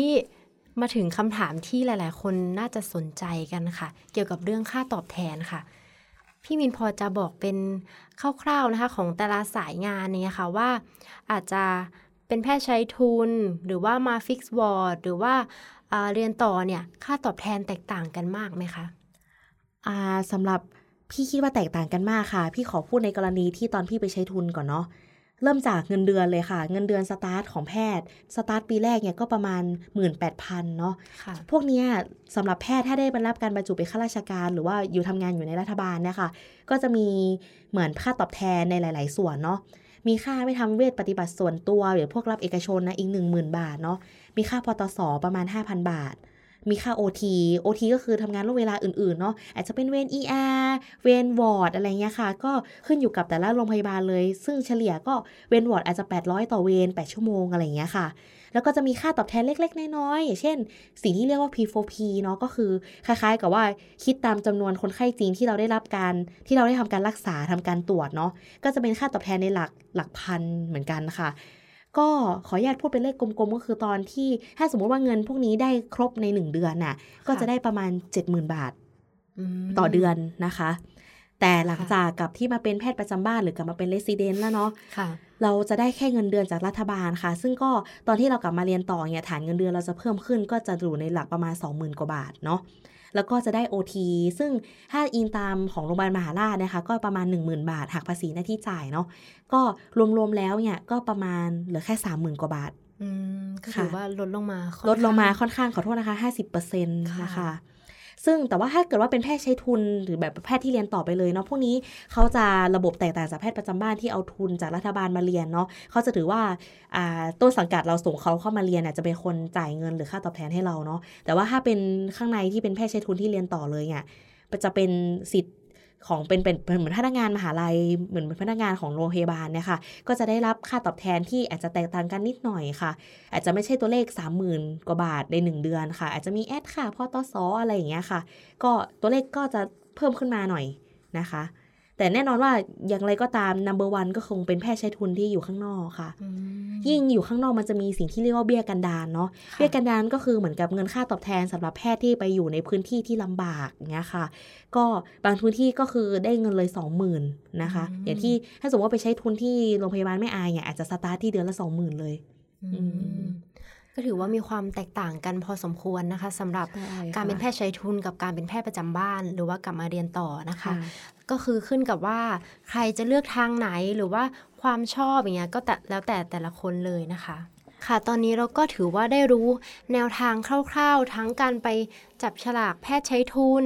มาถึงคำถามที่หลาย ๆ คนน่าจะสนใจกันค่ะ เกี่ยวกับเรื่องค่าตอบแทนค่ะ พี่มินพอจะบอกเป็นคร่าว ๆ นะคะ ของแต่ละสายงานเนี่ยค่ะว่าอาจจะ เป็นแพทย์ใช้ทุน หรือว่ามา fix ward หรือว่าเรียนต่อเนี่ยค่าตอบแทนแตกต่างกันมากไหมคะอ่าสำหรับพี่คิดว่าแตกต่างกันมากค่ะ พี่ขอพูดในกรณีที่ตอนพี่ไปใช้ทุนก่อนเนาะเริ่มจากเงินเดือนเลยค่ะ เงินเดือนสตาร์ทของแพทย์สตาร์ทปีแรกเนี่ยก็ประมาณ 18,000เนาะะพวกนี้สำหรับแพทย์ถ้าได้บรรลับการบรรจุเป็นข้าราชการ หรือว่าอยู่ทำงานอยู่ในรัฐบาลเนี่ยค่ะ ก็จะมีเหมือนค่าตอบแทนในหลาย ๆ ส่วนเนาะ มีค่าไม่ทำเวทปฏิบัติส่วนตัวหรือพวกรับเอกชนนะอีก 10,000 บาทเนาะมีค่าพตสประมาณ 5,000 บาท มีค่า OT OT ก็คือทำงานล่วงเวลาอื่นๆเนาะอาจจะเป็นเวน ER เวนวอร์ดอะไรเงี้ยค่ะ ก็ขึ้นอยู่กับแต่ละโรงพยาบาลเลย ซึ่งเฉลี่ยก็เวร์ดอาจจะ 800 ต่อเวร 8 ชั่วโมงอะไรเงี้ยค่ะ แล้วก็จะมีค่าตอบแทนเล็ก ๆ น้อยๆอย่างเช่น สิ่งที่เรียกว่า P4P เนาะก็คือคล้ายๆ กับว่าคิดตามจำนวนคนไข้จริงที่เราได้รับการที่เราได้ทำการรักษาทำการตรวจเนาะก็จะเป็นค่าตอบแทนในหลักหลักพันเหมือนกันค่ะก็ขออนุญาตพูดเป็นเลขกลมๆ ก็คือตอนที่ถ้าสมมติว่าเงินพวกนี้ได้ครบในหนึ่งเดือนน่ะ ก็จะได้ประมาณเจ็ดหมื่นบาทต่อเดือนนะคะ แต่หลังจากกับที่มาเป็นแพทย์ประจำบ้านหรือกลับมาเป็นเลสซิเดนต์แล้วเนาะ เราจะได้แค่เงินเดือนจากรัฐบาลค่ะ ซึ่งก็ตอนที่เรากลับมาเรียนต่อเนี่ยฐานเงินเดือนเราจะเพิ่มขึ้น ก็จะอยู่ในหลักประมาณ 20,000 กว่าบาทเนาะแล้วก็จะได้ OT ซึ่งถ้าอินตามของโรงพยาบาลมหาราชนะคะ ก็ประมาณ 10,000 บาทหักภาษีหน้าที่จ่ายเนาะก็รวมๆแล้วเนี่ยก็ประมาณเหลือแค่ 30,000 กว่าบาทอืมก็ถือว่าลดลงมาลดลงมาค่อนข้างขอโทษนะคะ 50%นะคะ ซึ่งแต่ว่าถ้าเกิดว่าเป็นแพทย์ใช้ทุนหรือแบบแพทย์ที่เรียนต่อไปเลยเนาะพวกนี้เขาจะระบบแตกต่างจากแพทย์ประจำบ้านที่เอาทุนจากรัฐบาลมาเรียนเนาะเขาจะถือว่าต้นสังกัดเราส่งเขาเข้ามาเรียนจะเป็นคนจ่ายเงินหรือค่าตอบแทนให้เราเนาะแต่ว่าถ้าเป็นข้างในที่เป็นแพทย์ใช้ทุนที่เรียนต่อเลยเนี่ยจะเป็นสิทธิ์ ของเป็นเป็นเหมือนพนักงานมหาลัยเหมือนพนักงานของโรงพยาบาลเนี่ยค่ะก็จะได้รับค่าตอบแทนที่อาจจะแตกต่างกันนิดหน่อยค่ะ อาจจะไม่ใช่ตัวเลข 30,000 กว่าบาทใน 1 เดือนค่ะ อาจจะมีแอดค่ะพอตอซออะไรอย่างเงี้ยค่ะ ก็ตัวเลขก็จะเพิ่มขึ้นมาหน่อยนะคะ แต่แน่นอนว่าอย่างไรก็ตาม number one ก็คงเป็นแพทย์ใช้ทุนที่อยู่ข้างนอกค่ะ ยิ่งอยู่ข้างนอกมันจะมีสิ่งที่เรียกว่าเบี้ยกันดานเนาะเบี้ยกันดานก็คือเหมือนกับเงินค่าตอบแทนสำหรับแพทย์ที่ไปอยู่ในพื้นที่ที่ลำบากเงี้ยค่ะ ก็บางพื้นที่ก็คือได้เงินเลยสองหมื่นนะคะ อย่างที่ถ้าสมมติว่าไปใช้ทุนที่โรงพยาบาลไม่อายเนี่ยอาจจะสตาร์ทที่เดือนละสองหมื่นเลยก็ถือว่ามีความแตกต่างกันพอสมควรนะคะสำหรับการเป็นแพทย์ใช้ทุนกับการเป็นแพทย์ประจำบ้าน หรือว่ากลับมาเรียนต่อนะคะ ก็คือขึ้นกับว่าใครจะเลือกทางไหนหรือว่าความชอบอย่างเงี้ยก็แต่แล้วแต่แต่ละคนเลยนะคะ ค่ะ ตอนนี้เราก็ถือว่าได้รู้แนวทางคร่าวๆ ทั้งการไปจับฉลากแพทย์ใช้ทุน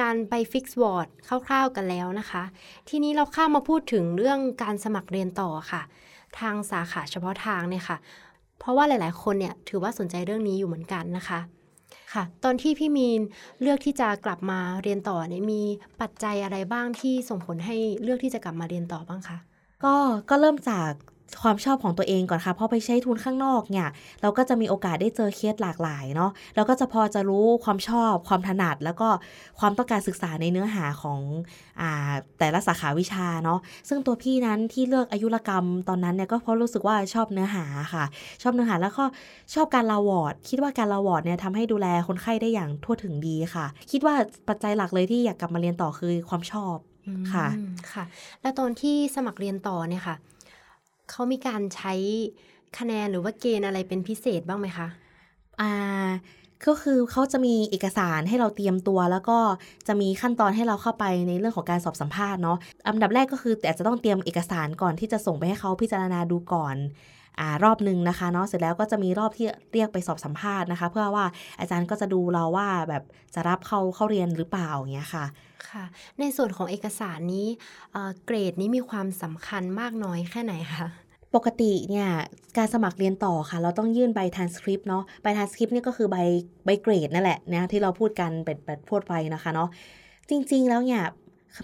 การไปฟิกซ์วอร์ดคร่าวๆกันแล้วนะคะ ทีนี้เราข้ามาพูดถึงเรื่องการสมัครเรียนต่อค่ะ ทางสาขาเฉพาะทางเนี่ยค่ะ เพราะว่าหลายๆ คนเนี่ยถือว่าสนใจเรื่องนี้อยู่เหมือนกันนะคะ ค่ะ ตอนที่พี่มีนเลือกที่จะกลับมาเรียนต่อเนี่ยมีปัจจัยอะไรบ้างที่ส่งผลให้เลือกที่จะกลับมาเรียนต่อบ้างคะก็ก็เริ่มจาก ความชอบของตัวเองก่อนค่ะพอไปใช้ทุนข้างนอกเนี่ย เราก็จะมีโอกาสได้เจอเคสหลากหลายเนาะเราก็จะพอจะรู้ความชอบความถนัด แล้วก็ความต้องการศึกษาในเนื้อหาของอแต่ละสาขาวิชาเนาะซึ่งตัวพี่นั้นที่เลือกอายุรกรรมตอนนั้นเนี่ยก็เพราะรู้สึกว่าชอบเนื้อหาค่ะ ชอบเนื้อหาแล้วก็ชอบการลาวอดคิดว่าการลาวอดเนี่ยทำให้ดูแลคนไข้ได้อย่างทั่วถึงดีค่ะ คิดว่าปัจจัยหลักเลยที่อยากกลับมาเรียนต่อคือความชอบค่ะค่ะ แล้วตอนที่สมัครเรียนต่อเนี่ยค่ะ เขามีการใช้คะแนนหรือว่าเกณฑ์อะไรเป็นพิเศษบ้างไหมคะ อ่า ก็คือเขาจะมีเอกสารให้เราเตรียมตัว แล้วก็จะมีขั้นตอนให้เราเข้าไปในเรื่องของการสอบสัมภาษณ์เนาะอันดับแรกก็คือแต่จะต้องเตรียมเอกสารก่อนที่จะส่งไปให้เขาพิจารณาดูก่อน อ่ารอบหนึ่งนะคะเนาะเสร็จแล้วก็จะมีรอบที่เรียกไปสอบสัมภาษณ์นะคะ เพื่อว่าอาจารย์ก็จะดูเราว่าแบบจะรับเข้าเข้าเรียนหรือเปล่าอย่างเงี้ยค่ะค่ะ ในส่วนของเอกสารนี้เกรดนี้มีความสำคัญมากน้อยแค่ไหนคะปกติเนี่ยการสมัครเรียนต่อค่ะ เราต้องยื่นใบทานสคริปต์เนาะใบทานสคริปต์นี่ก็คือใบใบเกรดนั่นแหละนะที่เราพูดกันเป็นแบบพูดไปนะคะเนาะจริง ๆ แล้วเนี่ย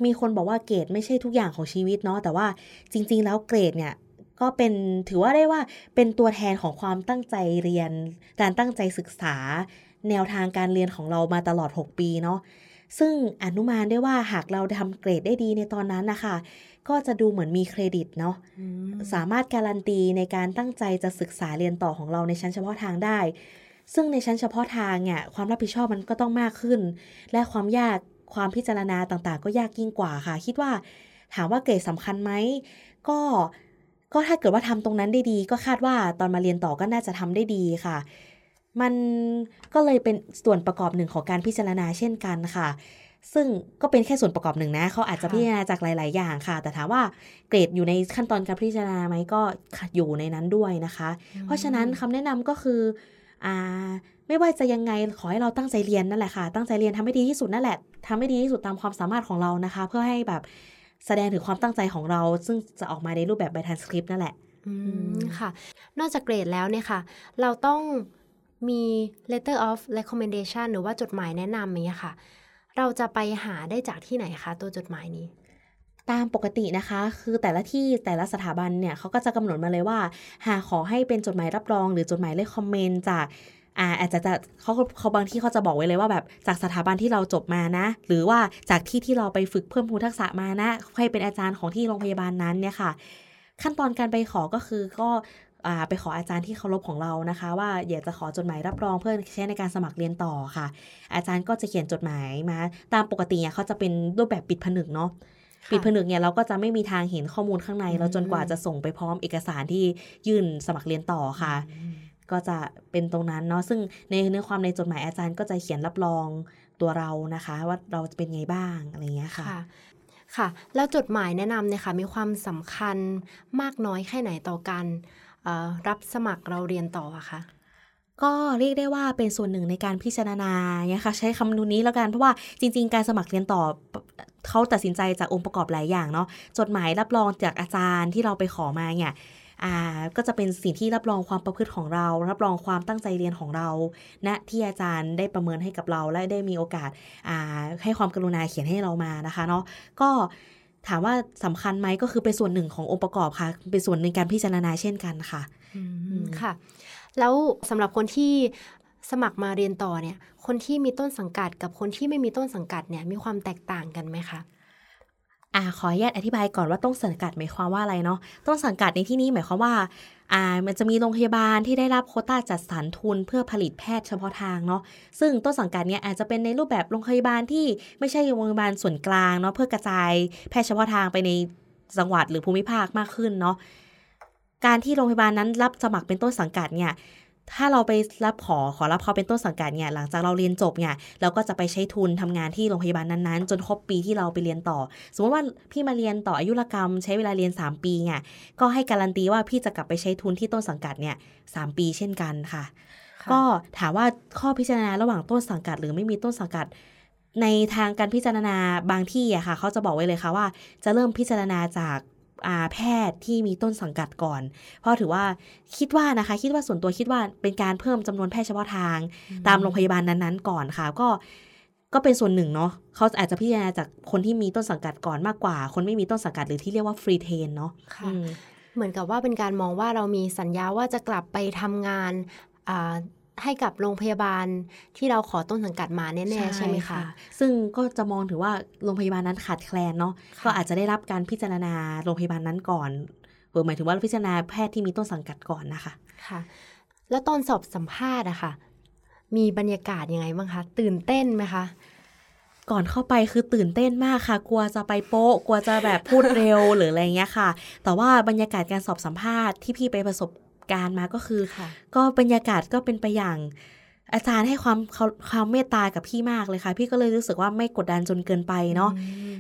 มีคนบอกว่าเกรดไม่ใช่ทุกอย่างของชีวิตเนาะแต่ว่าจริง ๆ แล้วเกรดเนี่ย ก็เป็นถือว่าได้ว่าเป็นตัวแทนของความตั้งใจเรียน การตั้งใจศึกษา แนวทางการเรียนของเรามาตลอด 6 ปีเนาะซึ่งอนุมานได้ว่าหากเราทำเกรดได้ดีในตอนนั้นนะคะ ก็จะดูเหมือนมีเครดิตเนาะสามารถการันตีในการตั้งใจจะศึกษาเรียนต่อของเราในชั้นเฉพาะทางได้ ซึ่งในชั้นเฉพาะทางเนี่ยความรับผิดชอบมันก็ต้องมากขึ้น และความยากความพิจารณาต่างๆ ก็ยากยิ่งกว่าค่ะ คิดว่า ถามว่าเกรดสำคัญไหมก็ ก็ถ้าเกิดว่าทำตรงนั้นได้ดี ก็คาดว่าตอนมาเรียนต่อก็น่าจะทำได้ดีค่ะ มันก็เลยเป็นส่วนประกอบหนึ่งของการพิจารณาเช่นกันค่ะ ซึ่งก็เป็นแค่ส่วนประกอบหนึ่งนะเขาอาจจะพิจารณาจากหลาย ๆ อย่างค่ะ แต่ถามว่าเกรดอยู่ในขั้นตอนการพิจารณาไหมก็อยู่ในนั้นด้วยนะคะ เพราะฉะนั้นคำแนะนำก็คืออ่าไม่ว่าจะยังไงขอให้เราตั้งใจเรียนนั่นแหละค่ะ ตั้งใจเรียนทำให้ดีที่สุดนั่นแหละทำให้ดีที่สุดตามความสามารถของเรานะคะ เพื่อให้แบบ แสดงถึงความตั้งใจของเรา ซึ่งจะออกมาในรูปแบบใบทันสคริปต์นั่นแหละ อืมค่ะ นอกจากเกรดแล้วเนี่ยค่ะ เราต้องมี letter of recommendation หรือว่าจดหมายแนะนำอย่างเงี้ยค่ะ เราจะไปหาได้จากที่ไหนคะ ตัวจดหมายนี้ ตามปกตินะคะ คือแต่ละที่แต่ละสถาบันเนี่ยเขาก็จะกำหนดมาเลยว่า หาขอให้เป็นจดหมายรับรอง หรือจดหมายเลขคอมเมนต์จาก อ่าอาจจะจะเขาเขาบางที่เขาจะบอกไว้เลยว่าแบบจากสถาบันที่เราจบมานะ หรือว่าจากที่ที่เราไปฝึกเพิ่มพูนทักษะมานะให้เป็นอาจารย์ของที่โรงพยาบาลนั้นเนี่ยค่ะ ขั้นตอนการไปขอก็คือก็ไปขออาจารย์ที่เคารพของเรานะคะ ว่าอยากจะขอจดหมายรับรองเพื่อใช้ในการสมัครเรียนต่อค่ะ อาจารย์ก็จะเขียนจดหมายมา ตามปกติเนี่ยเขาจะเป็นรูปแบบปิดผนึกเนาะปิดผนึกเนี่ยเราก็จะไม่มีทางเห็นข้อมูลข้างใน เราจนกว่าจะส่งไปพร้อมเอกสารที่ยื่นสมัครเรียนต่อค่ะ ก็จะเป็นตรงนั้นเนาะซึ่งในเนื้อความในจดหมายอาจารย์ก็จะเขียนรับรองตัวเรานะคะ ว่าเราจะเป็นไงบ้างอะไรเงี้ยค่ะ ค่ะ แล้วจดหมายแนะนำเนี่ยค่ะมีความสำคัญมากน้อยแค่ไหนต่อการรับสมัครเราเรียนต่ออะคะก็เรียกได้ว่าเป็นส่วนหนึ่งในการพิจารณาเนี่ยค่ะใช้คำนูนี้แล้วกันเพราะว่าจริง ๆ การสมัครเรียนต่อเขาตัดสินใจจากองค์ประกอบหลายอย่างเนาะจดหมายรับรองจากอาจารย์ที่เราไปขอมาเนี่ย อ่าก็จะเป็นสิ่งที่รับรองความประพฤติของเรา รับรองความตั้งใจเรียนของเราณนะที่อาจารย์ได้ประเมินให้กับเราและได้มีโอกาสอ่าให้ความกรุณาเขียนให้เรามานะคะเนาะก็ถามว่าสำคัญไหมก็คือเป็นส่วนหนึ่งขององค์ประกอบค่ะ เป็นส่วนในการพิจารณาเช่นกันค่ะค่ะ แล้วสำหรับคนที่สมัครมาเรียนต่อเนี่ย คนที่มีต้นสังกัดกับคนที่ไม่มีต้นสังกัดเนี่ยมีความแตกต่างกันไหมคะ อ่าขออนุญาตอธิบายก่อนว่าต้นสังกัดหมายความว่าอะไรเนาะต้นสังกัดในที่นี้หมายความว่าอ่ามันจะมีโรงพยาบาลที่ได้รับโคต้าจัดสรรทุนเพื่อผลิตแพทย์เฉพาะทางเนาะซึ่งต้นสังกัดเนี่ยอาจจะเป็นในรูปแบบโรงพยาบาลที่ไม่ใช่โรงพยาบาลส่วนกลางเนาะเพื่อกระจายแพทย์เฉพาะทางไปในจังหวัดหรือภูมิภาคมากขึ้นเนาะการที่โรงพยาบาลนั้นรับสมัครเป็นต้นสังกัดเนี่ย ถ้าเราไปรับขอขอรับเขาเป็นต้นสังกัดเนี่ยหลังจากเราเรียนจบเนี่ยเราก็จะไปใช้ทุนทำงานที่โรงพยาบาลนั้นๆ จนครบปีที่เราไปเรียนต่อ สมมติว่าพี่มาเรียนต่ออายุรกรรม ใช้เวลาเรียน 3 ปีเนี่ยก็ให้การันตีว่าพี่จะกลับไปใช้ทุนที่ต้นสังกัดเนี่ยสปีเช่นกันค่ะ ก็ถามว่าข้อพิจารณาระหว่างต้นสังกัด หรือไม่มีต้นสังกัด ในทางการพิจารณาบางที่อะค่ะเขาจะบอกไว้เลยค่ะว่า จะเริ่มพิจารณาจาก แพทย์ที่มีต้นสังกัดก่อน เพราะถือว่าคิดว่านะคะ คิดว่าส่วนตัวคิดว่าเป็นการเพิ่มจำนวนแพทย์เฉพาะทาง ตามโรงพยาบาลนั้นๆ ก่อนค่ะ ก็ก็เป็นส่วนหนึ่งเนาะเขาอาจจะพิจารณาจากคนที่มีต้นสังกัดก่อนมากกว่า คนไม่มีต้นสังกัดหรือที่เรียกว่าฟรีเทนเนาะเหมือนกับว่าเป็นการมองว่าเรามีสัญญาว่าจะกลับไปทำงาน ให้กับโรงพยาบาลที่เราขอต้นสังกัดมาแน่ๆใช่ไหมคะ ซึ่งก็จะมองถือว่าโรงพยาบาลนั้นขาดแคลนเนาะก็อาจจะได้รับการพิจารณาโรงพยาบาลนั้นก่อนหมายถึงว่าพิจารณาแพทย์ที่มีต้นสังกัดก่อนนะคะค่ะ แล้วตอนสอบสัมภาษณ์อะค่ะ มีบรรยากาศยังไงบ้างคะ ตื่นเต้นไหมคะก่อนเข้าไปคือตื่นเต้นมากค่ะ กลัวจะไปโป๊ะ กลัวจะแบบพูดเร็วหรืออะไรเงี้ยค่ะ แต่ว่าบรรยากาศการสอบสัมภาษณ์ที่พี่ไปประสบ การมาก็คือก็บรรยากาศก็เป็นไปอย่าง อาจารย์ให้ความความเมตตากับพี่มากเลยค่ะ พี่ก็เลยรู้สึกว่าไม่กดดันจนเกินไปเนาะ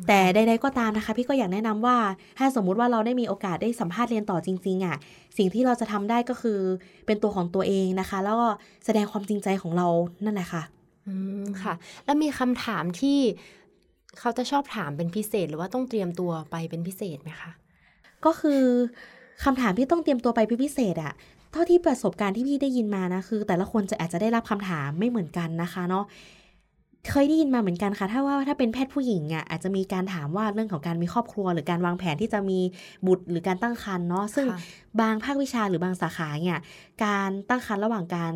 แต่ใดๆก็ตามนะคะ พี่ก็อยากแนะนำว่า ถ้าสมมุติว่าเราได้มีโอกาสได้สัมภาษณ์เรียนต่อจริง ๆอะ่ะสิ่งที่เราจะทำได้ก็คือเป็นตัวของตัวเองนะคะ แล้วก็แสดงความจริงใจของเรานั่นแหละค่ะอืมค่ะ แล้วมีคำถามที่เขาจะชอบถามเป็นพิเศษหรือว่าต้องเตรียมตัวไปเป็นพิเศษไหมคะก็คือ คำถามที่ต้องเตรียมตัวไปเป็นพิเศษอะเท่าที่ประสบการณ์ที่พี่ได้ยินมานะคือ แต่ละคนจะอาจจะได้รับคำถามไม่เหมือนกันนะคะเนาะเคยได้ยินมาเหมือนกันค่ะ ถ้าว่าถ้าเป็นแพทย์ผู้หญิงอะอาจจะมีการถามว่าเรื่องของการมีครอบครัว หรือการวางแผนที่จะมีบุตรหรือการตั้งครรภ์เนาะซึ่งค่ะบางภาควิชาหรือบางสาขาเนี่ยการตั้งครรภ์ระหว่างการ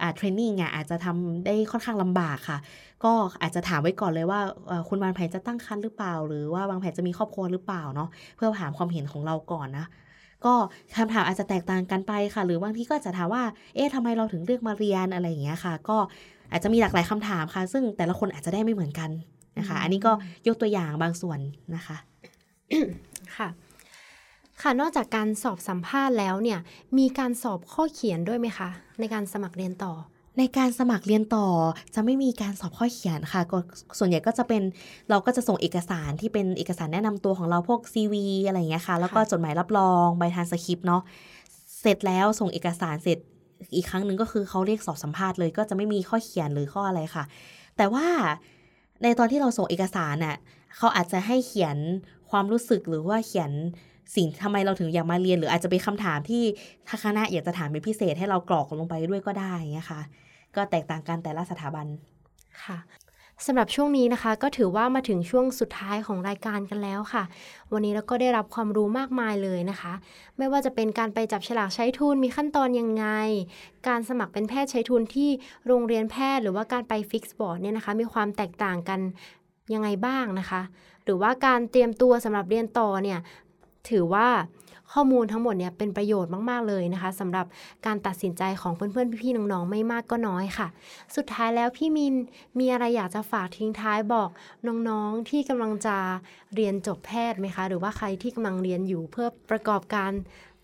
อ่าเทรนนิ่งอะอาจจะทำได้ค่อนข้างลำบากค่ะ ก็อาจจะถามไว้ก่อนเลยว่าเอ่อคุณวางแผนจะตั้งครรภ์หรือเปล่า หรือว่าวางแผนจะมีครอบครัวหรือเปล่าเนาะเพื่อถามความเห็นของเราก่อนนะ ก็คำถามอาจจะแตกต่างกันไปค่ะ หรือบางทีก็อาจจะถามว่า เอ๊ะทำไมเราถึงเลือกมาเรียนอะไรอย่างเงี้ยค่ะ ก็อาจจะมีหลากหลายคำถามค่ะ ซึ่งแต่ละคนอาจจะได้ไม่เหมือนกันนะคะ อันนี้ก็ยกตัวอย่างบางส่วนนะคะค่ะค่ะนอกจากการสอบสัมภาษณ์แล้วเนี่ยมีการสอบข้อเขียนด้วยไหมคะ ในการสมัครเรียนต่อ ในการสมัครเรียนต่อจะไม่มีการสอบข้อเขียนค่ะก็ส่วนใหญ่ก็จะเป็นเราก็จะส่งเอกสารที่เป็นเอกสารแนะนำตัวของเราพวก CV อะไรอย่างเงี้ยค่ะ แล้วก็ค่ะจดหมายรับรองใบทานสคริปต์เนาะเสร็จแล้วส่งเอกสารเสร็จอีกครั้งหนึ่งก็คือเขาเรียกสอบสัมภาษณ์เลยก็จะไม่มีข้อเขียนหรือข้ออะไรค่ะ แต่ว่าในตอนที่เราส่งเอกสารน่ะเขาอาจจะให้เขียนความรู้สึกหรือว่าเขียนสิ่งทำไมเราถึงอยากมาเรียน หรืออาจจะเป็นคำถามที่ทางคณะอยากจะถามเป็นพิเศษให้เรากรอกลงไปด้วยก็ได้อย่างคะ ก็แตกต่างกันแต่ละสถาบันค่ะสำหรับช่วงนี้นะคะ ก็ถือว่ามาถึงช่วงสุดท้ายของรายการกันแล้วค่ะ วันนี้เราก็ได้รับความรู้มากมายเลยนะคะ ไม่ว่าจะเป็นการไปจับฉลากใช้ทุนมีขั้นตอนยังไง การสมัครเป็นแพทย์ใช้ทุนที่โรงเรียนแพทย์ หรือว่าการไปฟิกซ์บอร์ดเนี่ยนะคะ มีความแตกต่างกันยังไงบ้างนะคะ หรือว่าการเตรียมตัวสำหรับเรียนต่อเนี่ย ถือว่าข้อมูลทั้งหมดเนี่ยเป็นประโยชน์มาก ๆ เลยนะคะสำหรับการตัดสินใจของเพื่อนๆ พี่ๆ น้องๆ ไม่มากก็น้อยค่ะ สุดท้ายแล้วพี่มินมีอะไรอยากจะฝากทิ้งท้ายบอกน้องๆ ที่กำลังจะเรียนจบแพทย์ไหมคะ หรือว่าใครที่กำลังเรียนอยู่เพื่อประกอบการ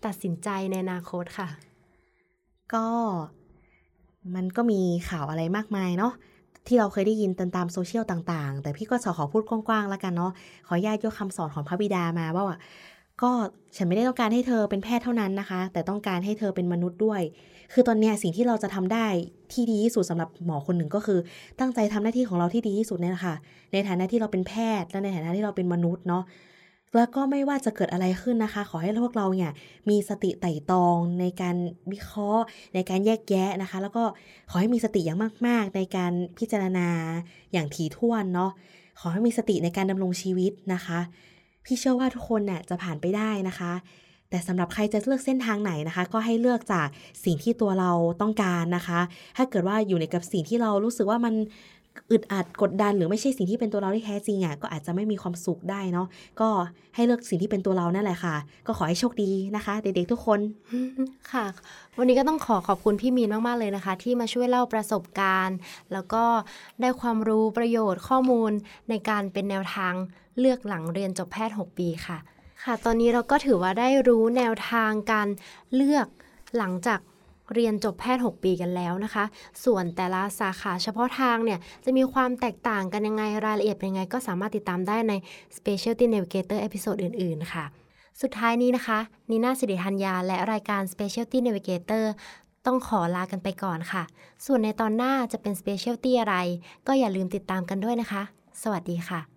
ตัดสินใจในอนาคตค่ะ ก็มันก็มีข่าวอะไรมากมายเนาะที่เราเคยได้ยินตามตามโซเชียลต่างๆ แต่พี่ก็ขอขอพูดกว้างๆ แล้วกันเนาะขออนุญาตยกคำสอนของพระบิดามาว่า ก็ฉันไม่ได้ต้องการให้เธอเป็นแพทย์เท่านั้นนะคะ แต่ต้องการให้เธอเป็นมนุษย์ด้วย คือตอนนี้สิ่งที่เราจะทำได้ที่ดีที่สุดสำหรับหมอคนหนึ่งก็คือ ตั้งใจทำหน้าที่ของเราที่ดีที่สุดเนี่ยแหละค่ะในฐานะที่เราเป็นแพทย์และในฐานะที่เราเป็นมนุษย์เนาะแล้วก็ไม่ว่าจะเกิดอะไรขึ้นนะคะ ขอให้พวกเราเนี่ยมีสติไต่ตองในการวิเคราะห์ ในการแยกแยะนะคะ แล้วก็ขอให้มีสติอย่างมาก ๆ ในการพิจารณาอย่างถี่ถ้วนเนาะขอให้มีสติในการดำรงชีวิตนะคะ พี่เชื่อว่าทุกคนน่ยจะผ่านไปได้นะคะ แต่สำหรับใครจะเลือกเส้นทางไหนนะคะ ก็ให้เลือกจากสิ่งที่ตัวเราต้องการนะคะ ถ้าเกิดว่าอยู่ในกับสิ่งที่เรารู้สึกว่ามัน อึดอัดกดดันหรือไม่ใช่สิ่งที่เป็นตัวเราที่แท้จริงอะก็อาจจะไม่มีความสุขได้เนาะก็ให้เลือกสิ่งที่เป็นตัวเรานั่นแหละค่ะ ก็ขอให้โชคดีนะคะ เด็กๆทุกคนค่ะ วันนี้ก็ต้องขอขอบคุณพี่มีนมากๆเลยนะคะ ที่มาช่วยเล่าประสบการณ์ แล้วก็ได้ความรู้ประโยชน์ข้อมูลในการเป็นแนวทางเลือกหลังเรียนจบแพทย์ 6 ปีค่ะ ค่ะ ตอนนี้เราก็ถือว่าได้รู้แนวทางการเลือกหลังจาก เรียนจบแพทย์ 6 ปีกันแล้วนะคะ ส่วนแต่ละสาขาเฉพาะทางเนี่ย จะมีความแตกต่างกันยังไง รายละเอียดเป็นยังไง ก็สามารถติดตามได้ใน Specialty Navigator episode อื่น ๆ ค่ะ สุดท้ายนี้นะคะ นีน่าสิริธัญญา และรายการ Specialty Navigator ต้องขอลากันไปก่อนค่ะ ส่วนในตอนหน้าจะเป็น Specialty อะไร ก็อย่าลืมติดตามกันด้วยนะคะ สวัสดีค่ะ